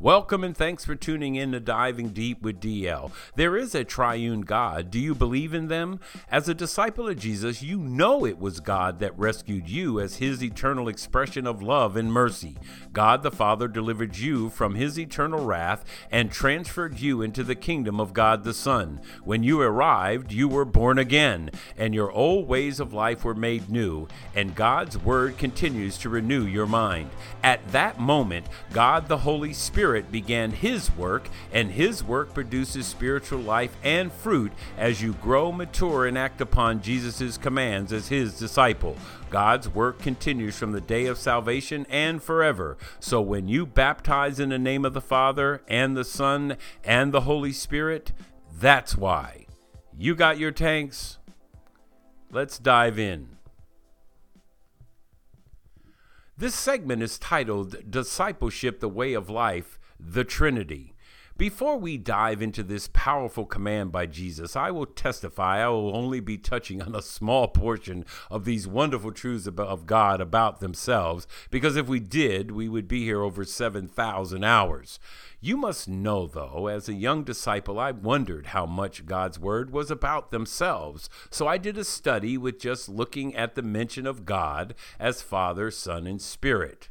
Welcome and thanks for tuning in to Diving Deep with DL. There is a triune God. Do you believe in them? As a disciple of Jesus, you know it was God that rescued you as his eternal expression of love and mercy. God the Father delivered you from his eternal wrath and transferred you into the kingdom of God the Son. When you arrived, you were born again, and your old ways of life were made new, and God's word continues to renew your mind. At that moment, God the Holy Spirit began His work, and His work produces spiritual life and fruit as you grow, mature, and act upon Jesus' commands as His disciple. God's work continues from the day of salvation and forever. So when you baptize in the name of the Father, and the Son, and the Holy Spirit, that's why. You got your tanks? Let's dive in. This segment is titled Discipleship the Way of Life the Trinity. Before we dive into this powerful command by Jesus, I will testify I will only be touching on a small portion of these wonderful truths of God about themselves, because if we did, we would be here over 7,000 hours. You must know, though, as a young disciple, I wondered how much God's Word was about themselves. So I did a study with just looking at the mention of God as Father, Son, and Spirit.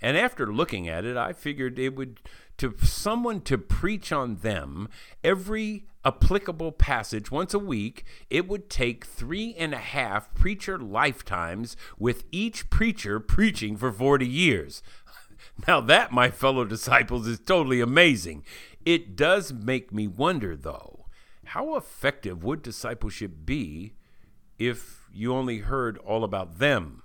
And after looking at it, I figured it would to someone to preach on them every applicable passage once a week, it would take three and a half preacher lifetimes with each preacher preaching for 40 years. Now, that, my fellow disciples, is totally amazing. It does make me wonder, though, how effective would discipleship be if you only heard all about them?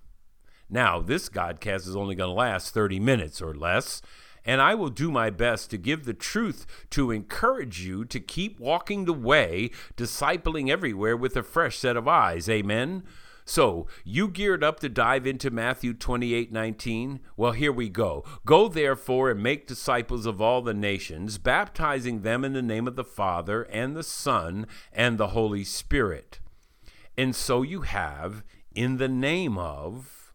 Now, this Godcast is only going to last 30 minutes or less and I will do my best to give the truth to encourage you to keep walking the way, discipling everywhere with a fresh set of eyes. Amen. So, you geared up to dive into Matthew 28 19? Well, here we go. Go therefore and make disciples of all the nations, baptizing them in the name of the Father and the Son and the Holy Spirit. And so you have, in the name of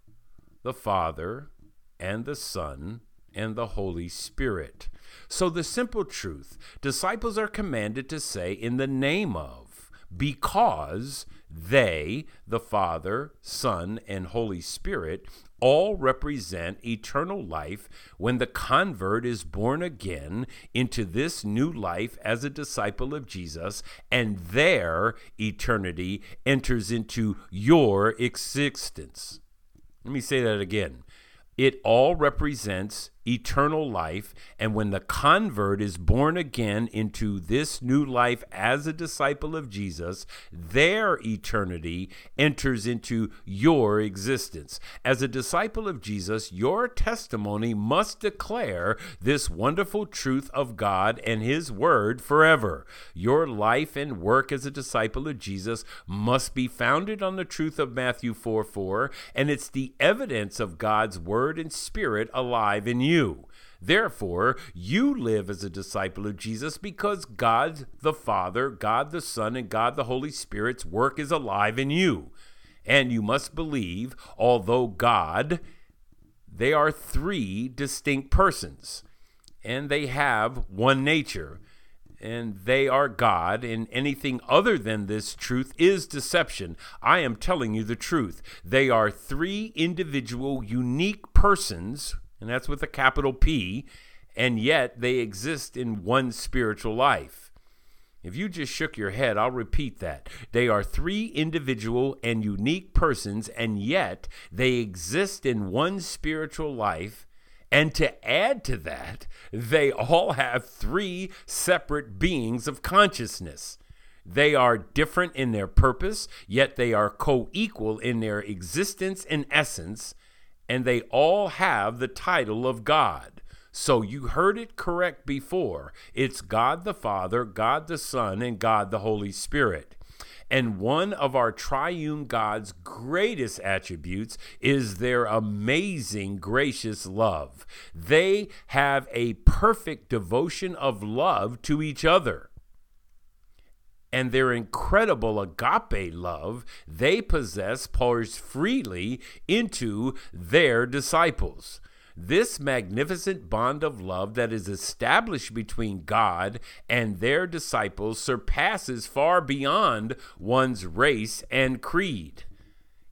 the Father and the Son and the Holy Spirit. So, the simple truth disciples are commanded to say, in the name of, because they, the Father, Son, and Holy Spirit, all represent eternal life when the convert is born again into this new life as a disciple of Jesus, and their eternity enters into your existence. Let me say that again. It all represents eternal life. And when the convert is born again into this new life as a disciple of Jesus, their eternity enters into your existence. As a disciple of Jesus, your testimony must declare this wonderful truth of God and His Word forever. Your life and work as a disciple of Jesus must be founded on the truth of Matthew 4 4, and it's the evidence of God's Word and Spirit alive in you you. Therefore, you live as a disciple of Jesus because God the Father, God the Son, and God the Holy Spirit's work is alive in you. And you must believe, although God, they are three distinct persons, and they have one nature and they are God, and anything other than this truth is deception. I am telling you the truth. They are three individual, unique persons and that's with a capital P, and yet they exist in one spiritual life. If you just shook your head, I'll repeat that. They are three individual and unique persons, and yet they exist in one spiritual life. And to add to that, they all have three separate beings of consciousness. They are different in their purpose, yet they are co equal in their existence and essence, and they all have the title of God. So you heard it correct before. It's God the Father, God the Son, and God the Holy Spirit. And one of our triune God's greatest attributes is their amazing gracious love. They have a perfect devotion of love to each other and their incredible agape love they possess pours freely into their disciples. This magnificent bond of love that is established between God and their disciples surpasses far beyond one's race and creed.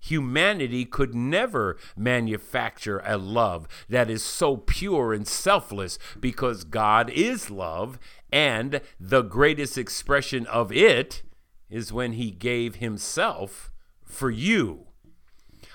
Humanity could never manufacture a love that is so pure and selfless because God is love, and the greatest expression of it is when He gave Himself for you.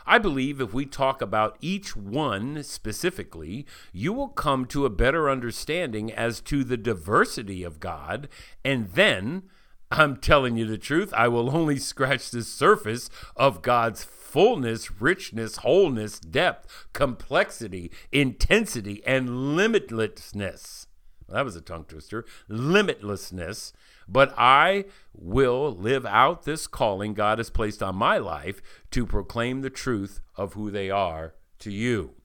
I believe if we talk about each one specifically, you will come to a better understanding as to the diversity of God, and then I'm telling you the truth, I will only scratch the surface of God's fullness, richness, wholeness, depth, complexity, intensity, and limitlessness. Well, that was a tongue twister. Limitlessness. But I will live out this calling God has placed on my life to proclaim the truth of who they are to you.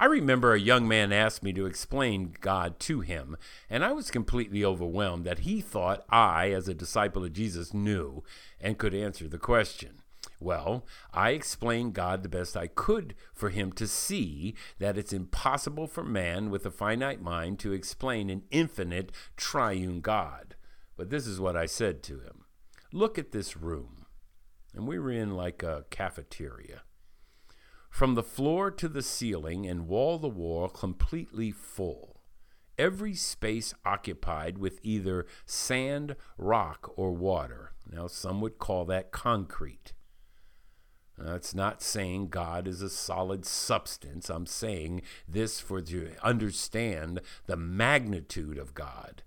I remember a young man asked me to explain God to him, and I was completely overwhelmed that he thought I, as a disciple of Jesus, knew and could answer the question. Well, I explained God the best I could for him to see that it's impossible for man with a finite mind to explain an infinite triune God. But this is what I said to him Look at this room. And we were in like a cafeteria. From the floor to the ceiling and wall to wall, completely full. Every space occupied with either sand, rock, or water. Now, some would call that concrete. That's not saying God is a solid substance. I'm saying this for to understand the magnitude of God.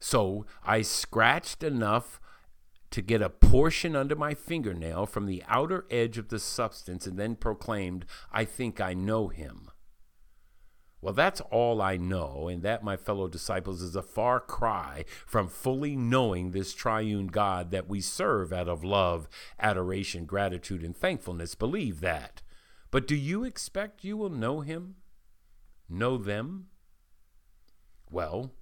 So I scratched enough to get a portion under my fingernail from the outer edge of the substance and then proclaimed, I think I know him. Well, that's all I know, and that, my fellow disciples, is a far cry from fully knowing this triune God that we serve out of love, adoration, gratitude, and thankfulness. Believe that. But do you expect you will know him? Know them? Well,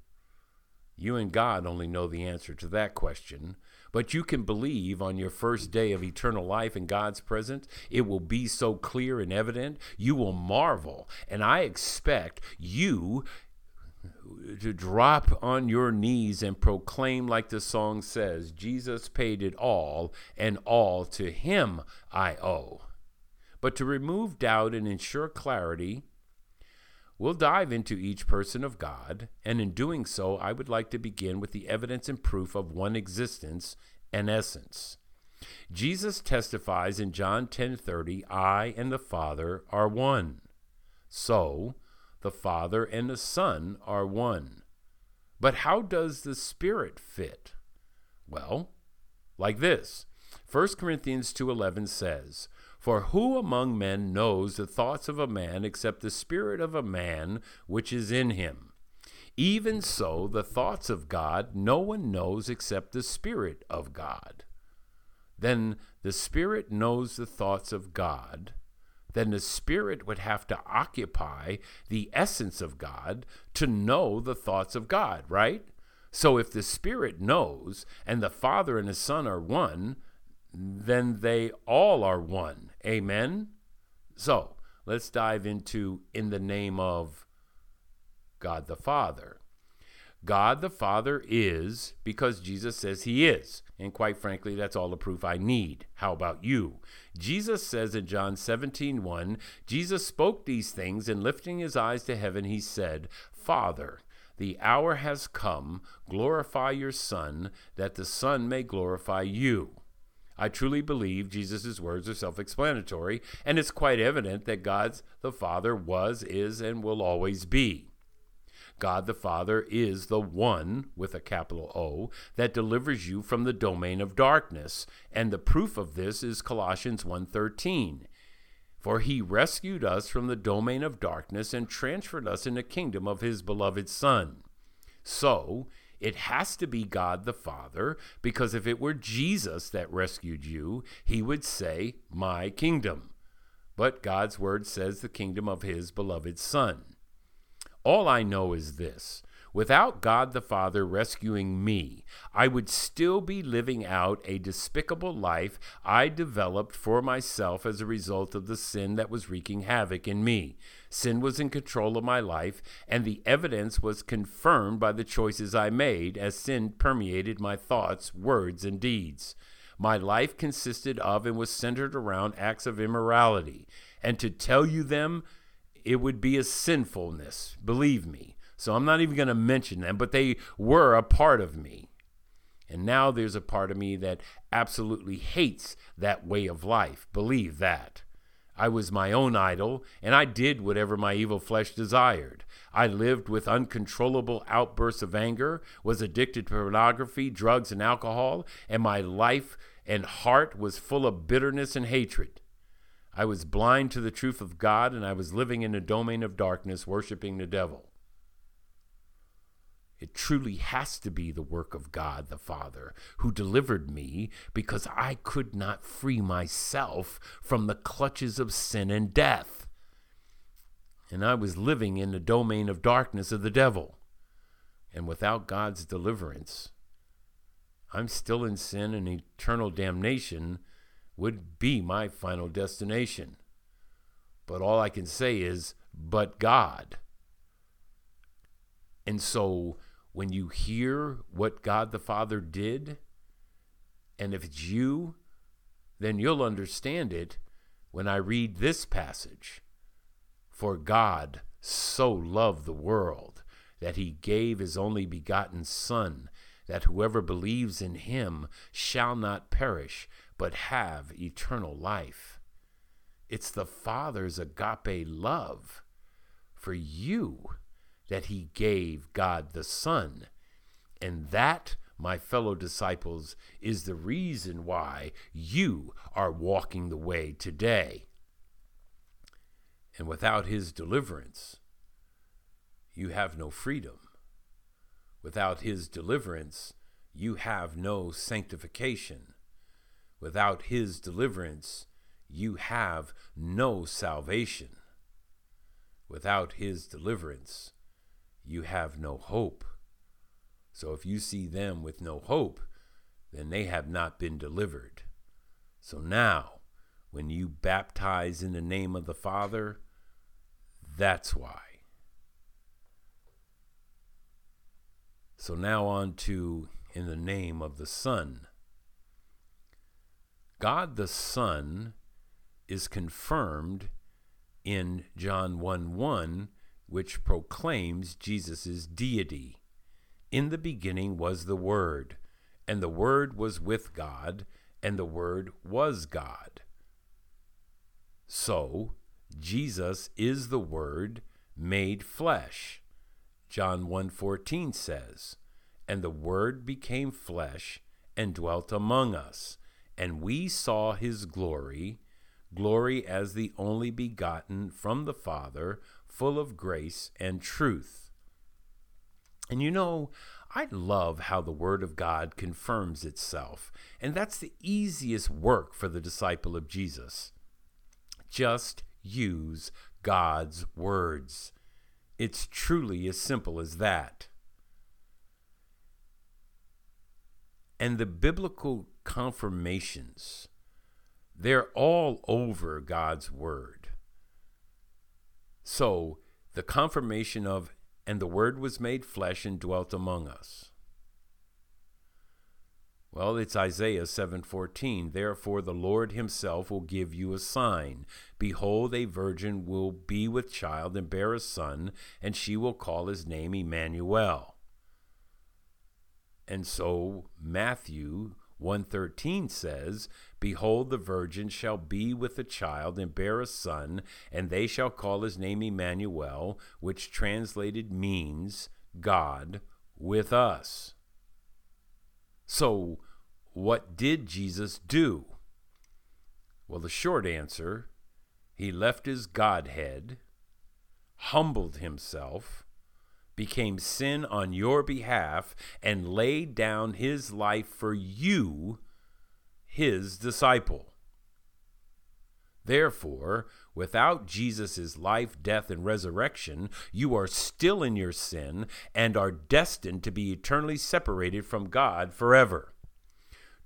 you and God only know the answer to that question. But you can believe on your first day of eternal life in God's presence, it will be so clear and evident. You will marvel. And I expect you to drop on your knees and proclaim, like the song says, Jesus paid it all, and all to him I owe. But to remove doubt and ensure clarity, We'll dive into each person of God, and in doing so, I would like to begin with the evidence and proof of one existence and essence. Jesus testifies in John 10:30, "I and the Father are one." So, the Father and the Son are one. But how does the Spirit fit? Well, like this. 1 Corinthians 2:11 says, for who among men knows the thoughts of a man except the spirit of a man which is in him? Even so, the thoughts of God no one knows except the Spirit of God. Then the Spirit knows the thoughts of God. Then the Spirit would have to occupy the essence of God to know the thoughts of God, right? So if the Spirit knows and the Father and the Son are one, then they all are one. Amen? So let's dive into in the name of God the Father. God the Father is because Jesus says he is. And quite frankly, that's all the proof I need. How about you? Jesus says in John 17, 1, Jesus spoke these things, and lifting his eyes to heaven, he said, Father, the hour has come, glorify your Son, that the Son may glorify you. I truly believe Jesus' words are self explanatory, and it's quite evident that God the Father was, is, and will always be. God the Father is the one with a capital O that delivers you from the domain of darkness, and the proof of this is Colossians 1:13. For he rescued us from the domain of darkness and transferred us in the kingdom of his beloved Son. So, it has to be God the Father, because if it were Jesus that rescued you, he would say, My kingdom. But God's word says the kingdom of his beloved Son. All I know is this Without God the Father rescuing me, I would still be living out a despicable life I developed for myself as a result of the sin that was wreaking havoc in me. Sin was in control of my life, and the evidence was confirmed by the choices I made as sin permeated my thoughts, words, and deeds. My life consisted of and was centered around acts of immorality, and to tell you them, it would be a sinfulness, believe me. So I'm not even going to mention them, but they were a part of me. And now there's a part of me that absolutely hates that way of life. Believe that. I was my own idol, and I did whatever my evil flesh desired. I lived with uncontrollable outbursts of anger, was addicted to pornography, drugs, and alcohol, and my life and heart was full of bitterness and hatred. I was blind to the truth of God, and I was living in a domain of darkness, worshiping the devil. It truly has to be the work of God the Father who delivered me because I could not free myself from the clutches of sin and death. And I was living in the domain of darkness of the devil. And without God's deliverance, I'm still in sin and eternal damnation would be my final destination. But all I can say is, but God. And so when you hear what God the Father did, and if it's you, then you'll understand it when I read this passage. For God so loved the world that he gave his only begotten Son, that whoever believes in him shall not perish, but have eternal life. It's the Father's agape love for you that he gave God the Son. And that, my fellow disciples, is the reason why you are walking the way today. And without his deliverance, you have no freedom. Without his deliverance, you have no sanctification. Without his deliverance, you have no salvation. Without his deliverance, you have no hope. So if you see them with no hope, then they have not been delivered. So now, when you baptize in the name of the Father, that's why. So now on to in the name of the Son. God the Son is confirmed in John 1 1 which proclaims Jesus' deity. In the beginning was the Word, and the Word was with God, and the Word was God. So, Jesus is the Word made flesh. John 1:14 says, "And the Word became flesh and dwelt among us, and we saw his glory, glory as the only begotten from the Father, full of grace and truth. And you know, I love how the Word of God confirms itself, and that's the easiest work for the disciple of Jesus. Just use God's words. It's truly as simple as that. And the biblical confirmations, they're all over God's Word. So the confirmation of, and the Word was made flesh and dwelt among us. Well, it's Isaiah 7:14. Therefore the Lord himself will give you a sign. Behold, a virgin will be with child and bear a son, and she will call his name Emmanuel. And so Matthew 113 says, Behold, the virgin shall be with a child and bear a son, and they shall call his name Emmanuel, which translated means God with us. So, what did Jesus do? Well, the short answer he left his Godhead, humbled himself, became sin on your behalf and laid down his life for you, his disciple. Therefore, without Jesus' life, death, and resurrection, you are still in your sin and are destined to be eternally separated from God forever.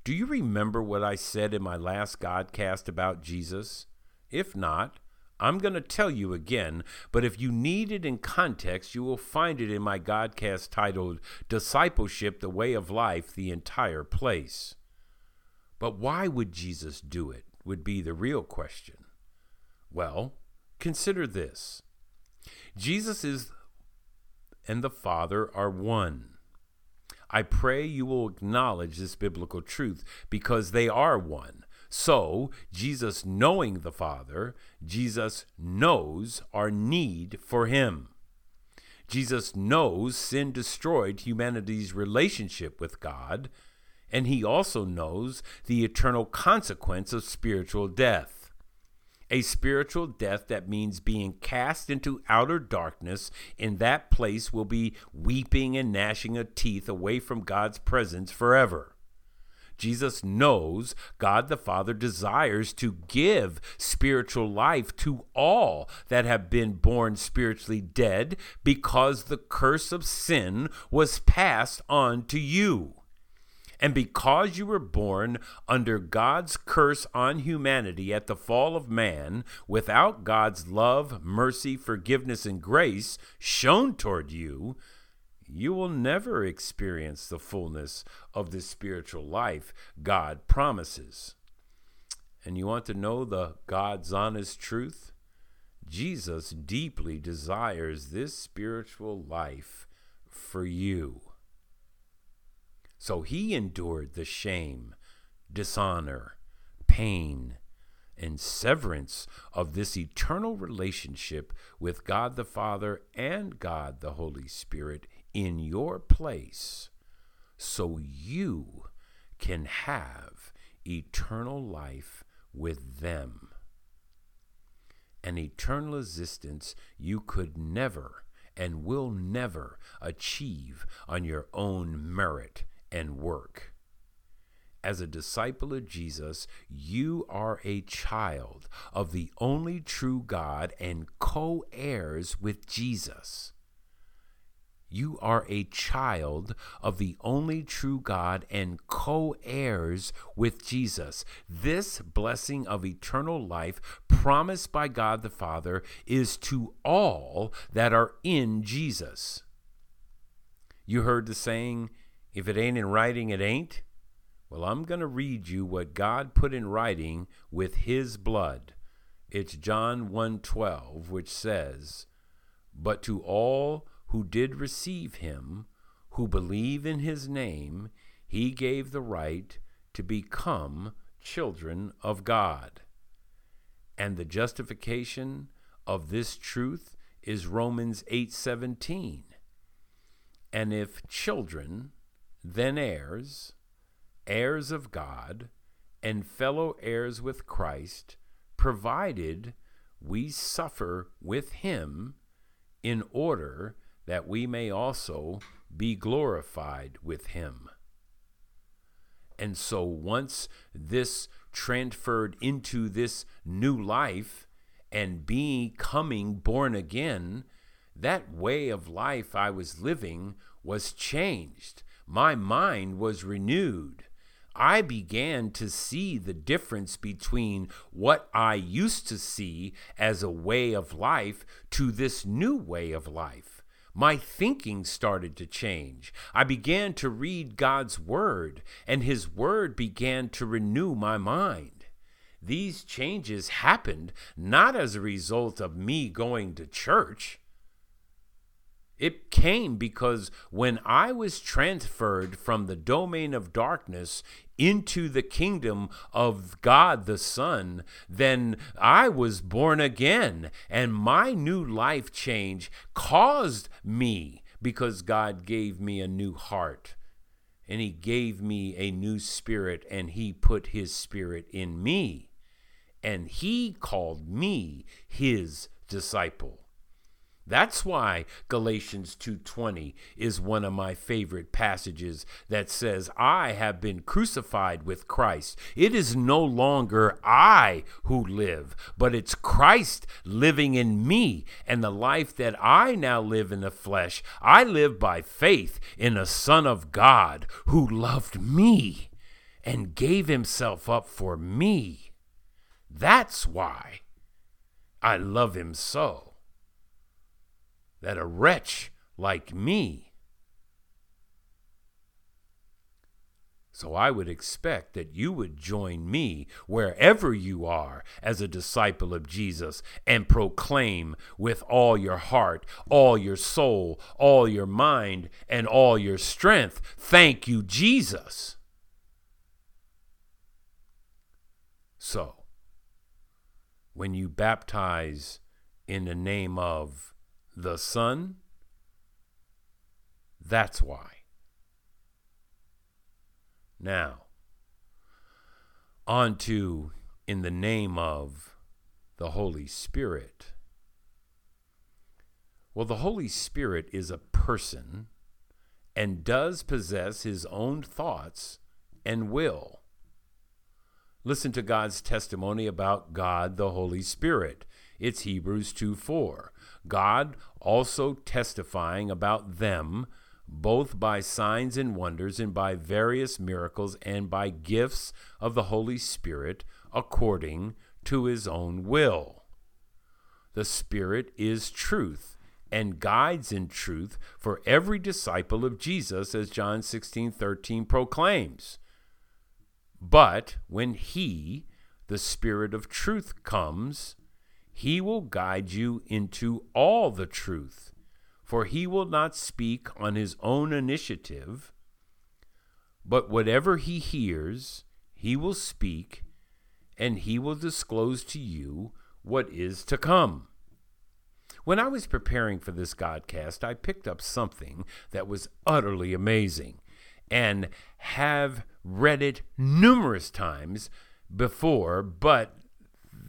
Do you remember what I said in my last Godcast about Jesus? If not, I'm going to tell you again, but if you need it in context, you will find it in my Godcast titled Discipleship, the Way of Life, the entire place. But why would Jesus do it? Would be the real question. Well, consider this Jesus is and the Father are one. I pray you will acknowledge this biblical truth because they are one. So, Jesus knowing the Father, Jesus knows our need for Him. Jesus knows sin destroyed humanity's relationship with God, and He also knows the eternal consequence of spiritual death a spiritual death that means being cast into outer darkness. In that place will be weeping and gnashing of teeth away from God's presence forever. Jesus knows God the Father desires to give spiritual life to all that have been born spiritually dead because the curse of sin was passed on to you. And because you were born under God's curse on humanity at the fall of man, without God's love, mercy, forgiveness, and grace shown toward you, you will never experience the fullness of the spiritual life God promises. And you want to know the God's honest truth? Jesus deeply desires this spiritual life for you. So he endured the shame, dishonor, pain, and severance of this eternal relationship with God the Father and God the Holy Spirit in your place so you can have eternal life with them. An eternal existence you could never and will never achieve on your own merit and work. As a disciple of Jesus, you are a child of the only true God and co heirs with Jesus. You are a child of the only true God and co heirs with Jesus. This blessing of eternal life promised by God the Father is to all that are in Jesus. You heard the saying, if it ain't in writing, it ain't. Well, I'm going to read you what God put in writing with his blood. It's John 1:12 which says, "But to all who did receive him, who believe in his name, he gave the right to become children of God." And the justification of this truth is Romans 8:17. And if children, then heirs, heirs of God, and fellow heirs with Christ, provided we suffer with him in order that we may also be glorified with him. And so once this transferred into this new life and becoming born again, that way of life I was living was changed my mind was renewed. I began to see the difference between what I used to see as a way of life to this new way of life. My thinking started to change. I began to read God's Word, and His Word began to renew my mind. These changes happened not as a result of me going to church. It came because when I was transferred from the domain of darkness into the kingdom of God the Son, then I was born again. And my new life change caused me, because God gave me a new heart. And He gave me a new spirit, and He put His spirit in me. And He called me His disciple. That's why Galatians 2:20 is one of my favorite passages that says, "I have been crucified with Christ. It is no longer I who live, but it's Christ living in me, and the life that I now live in the flesh, I live by faith in a son of God who loved me and gave himself up for me. That's why I love him so." That a wretch like me. So I would expect that you would join me wherever you are as a disciple of Jesus and proclaim with all your heart, all your soul, all your mind, and all your strength, Thank you, Jesus. So, when you baptize in the name of the Son. That's why. Now, on to in the name of the Holy Spirit. Well, the Holy Spirit is a person and does possess his own thoughts and will. Listen to God's testimony about God the Holy Spirit. It's Hebrews 2 4. God also testifying about them, both by signs and wonders, and by various miracles, and by gifts of the Holy Spirit, according to his own will. The Spirit is truth and guides in truth for every disciple of Jesus, as John 16 13 proclaims. But when He, the Spirit of truth, comes, he will guide you into all the truth, for he will not speak on his own initiative, but whatever he hears, he will speak, and he will disclose to you what is to come. When I was preparing for this Godcast, I picked up something that was utterly amazing and have read it numerous times before, but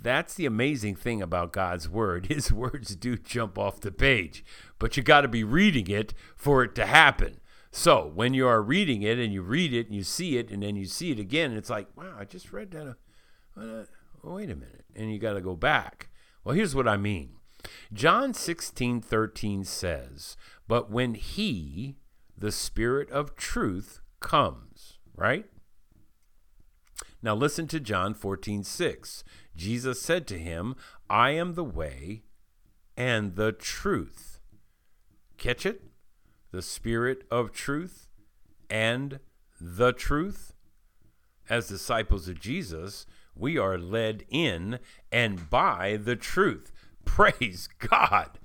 that's the amazing thing about God's word. His words do jump off the page, but you got to be reading it for it to happen. So when you are reading it and you read it and you see it and then you see it again, it's like, wow, I just read that. Uh, wait a minute. And you got to go back. Well, here's what I mean. John 16, 13 says, But when he, the Spirit of truth, comes, right? Now listen to John 14, 6. Jesus said to him, I am the way and the truth. Catch it? The Spirit of truth and the truth. As disciples of Jesus, we are led in and by the truth. Praise God.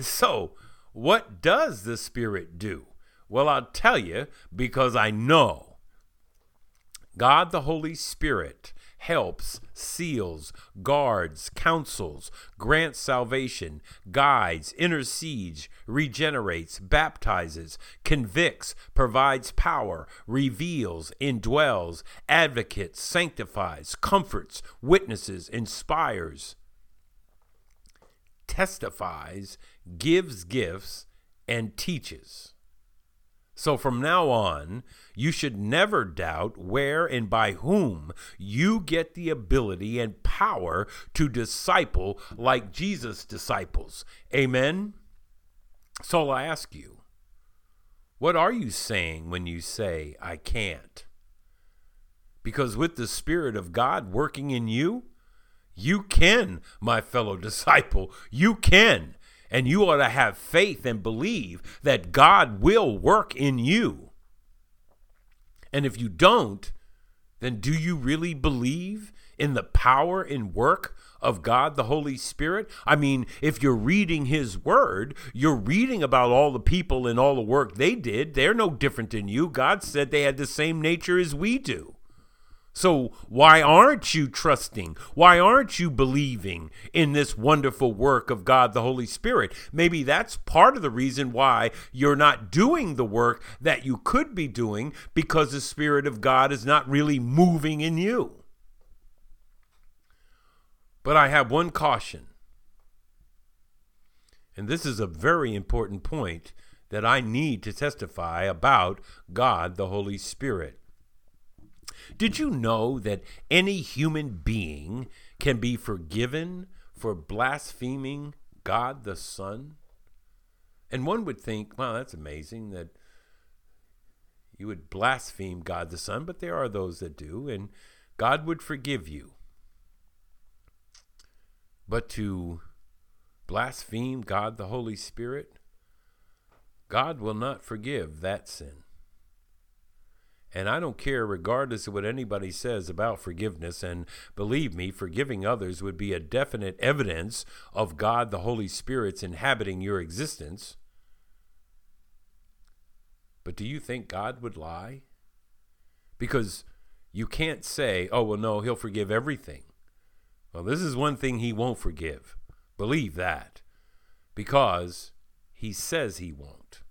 So, what does the Spirit do? Well, I'll tell you because I know. God the Holy Spirit helps, seals, guards, counsels, grants salvation, guides, intercedes, regenerates, baptizes, convicts, provides power, reveals, indwells, advocates, sanctifies, comforts, witnesses, inspires, testifies, gives gifts, and teaches. So from now on, you should never doubt where and by whom you get the ability and power to disciple like Jesus' disciples. Amen? So I ask you, what are you saying when you say, I can't? Because with the Spirit of God working in you, you can, my fellow disciple, you can. And you ought to have faith and believe that God will work in you. And if you don't, then do you really believe in the power and work of God the Holy Spirit? I mean, if you're reading His Word, you're reading about all the people and all the work they did. They're no different than you. God said they had the same nature as we do. So, why aren't you trusting? Why aren't you believing in this wonderful work of God the Holy Spirit? Maybe that's part of the reason why you're not doing the work that you could be doing because the Spirit of God is not really moving in you. But I have one caution. And this is a very important point that I need to testify about God the Holy Spirit. Did you know that any human being can be forgiven for blaspheming God the Son? And one would think, wow, that's amazing that you would blaspheme God the Son, but there are those that do, and God would forgive you. But to blaspheme God the Holy Spirit, God will not forgive that sin. And I don't care, regardless of what anybody says about forgiveness. And believe me, forgiving others would be a definite evidence of God the Holy Spirit's inhabiting your existence. But do you think God would lie? Because you can't say, oh, well, no, he'll forgive everything. Well, this is one thing he won't forgive. Believe that. Because he says he won't.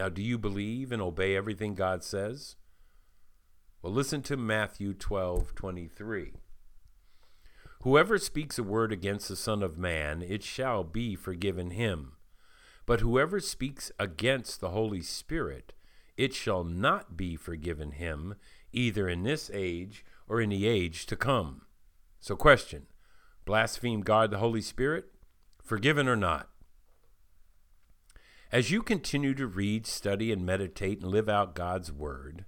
Now, do you believe and obey everything God says? Well, listen to Matthew 12 23. Whoever speaks a word against the Son of Man, it shall be forgiven him. But whoever speaks against the Holy Spirit, it shall not be forgiven him, either in this age or in the age to come. So, question blaspheme God the Holy Spirit? Forgiven or not? As you continue to read, study, and meditate and live out God's Word,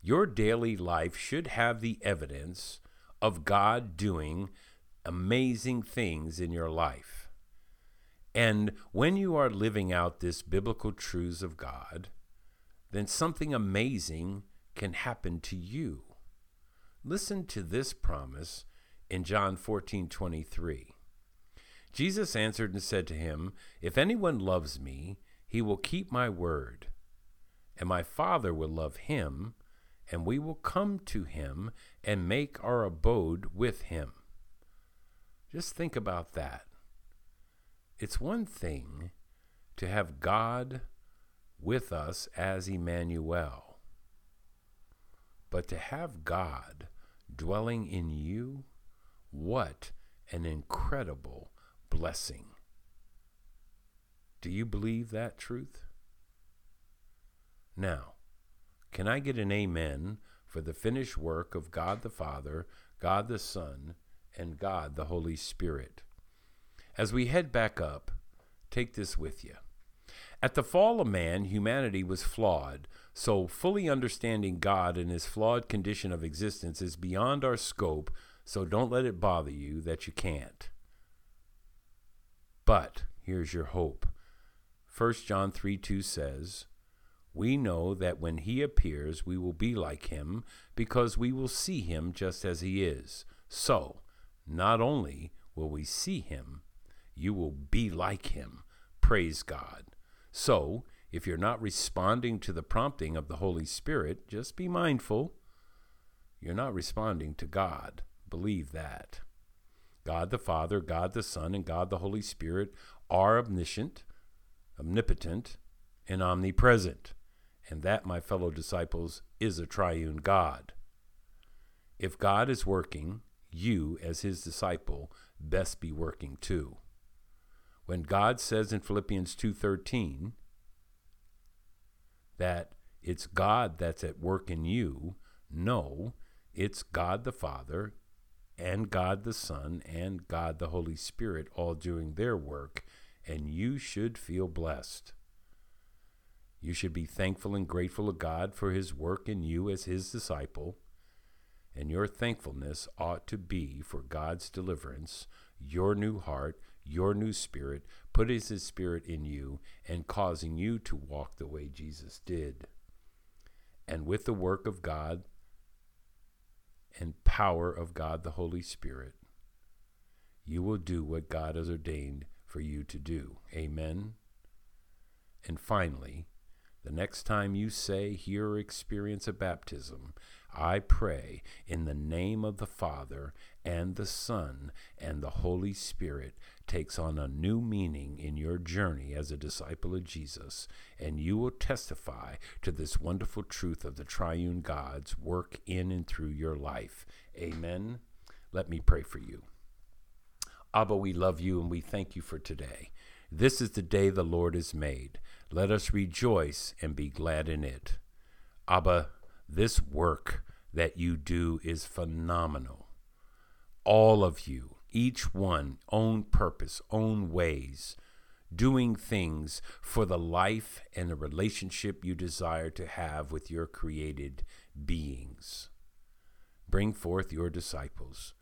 your daily life should have the evidence of God doing amazing things in your life. And when you are living out this biblical truths of God, then something amazing can happen to you. Listen to this promise in John 14 23. Jesus answered and said to him, If anyone loves me, he will keep my word, and my Father will love him, and we will come to him and make our abode with him. Just think about that. It's one thing to have God with us as Emmanuel, but to have God dwelling in you, what an incredible blessing. Do you believe that truth? Now, can I get an amen for the finished work of God the Father, God the Son, and God the Holy Spirit? As we head back up, take this with you. At the fall of man, humanity was flawed, so fully understanding God and his flawed condition of existence is beyond our scope, so don't let it bother you that you can't. But here's your hope. 1 John 3 2 says, We know that when he appears, we will be like him, because we will see him just as he is. So, not only will we see him, you will be like him. Praise God. So, if you're not responding to the prompting of the Holy Spirit, just be mindful. You're not responding to God. Believe that. God the Father, God the Son, and God the Holy Spirit are omniscient, omnipotent, and omnipresent. And that, my fellow disciples, is a triune God. If God is working, you, as his disciple, best be working too. When God says in Philippians 2:13 that it's God that's at work in you, no, it's God the Father, and God the Son and God the Holy Spirit all doing their work, and you should feel blessed. You should be thankful and grateful to God for His work in you as His disciple, and your thankfulness ought to be for God's deliverance, your new heart, your new spirit, put His Spirit in you, and causing you to walk the way Jesus did. And with the work of God, and power of God the Holy Spirit, you will do what God has ordained for you to do. Amen. And finally, the next time you say, hear, or experience a baptism, I pray in the name of the Father and the Son and the Holy Spirit takes on a new meaning in your journey as a disciple of Jesus, and you will testify to this wonderful truth of the triune God's work in and through your life. Amen. Let me pray for you. Abba, we love you and we thank you for today. This is the day the Lord has made. Let us rejoice and be glad in it. Abba, this work that you do is phenomenal. All of you, each one, own purpose, own ways, doing things for the life and the relationship you desire to have with your created beings. Bring forth your disciples.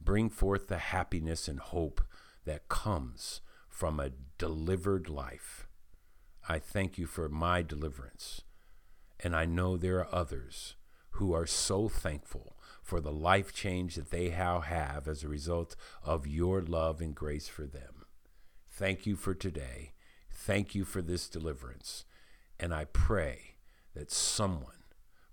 Bring forth the happiness and hope that comes from a delivered life. I thank you for my deliverance. And I know there are others who are so thankful for the life change that they now have as a result of your love and grace for them. Thank you for today. Thank you for this deliverance. And I pray that someone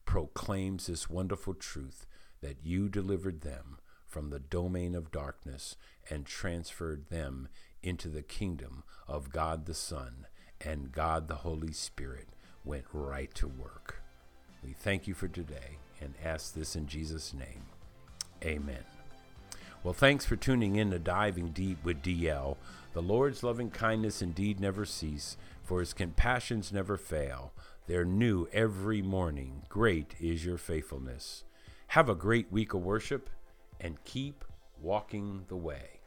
proclaims this wonderful truth that you delivered them from the domain of darkness and transferred them into the kingdom of God the Son, and God the Holy Spirit went right to work. We thank you for today and ask this in Jesus' name. Amen. Well, thanks for tuning in to Diving Deep with DL. The Lord's loving kindness indeed never cease, for his compassions never fail. They're new every morning. Great is your faithfulness. Have a great week of worship and keep walking the way.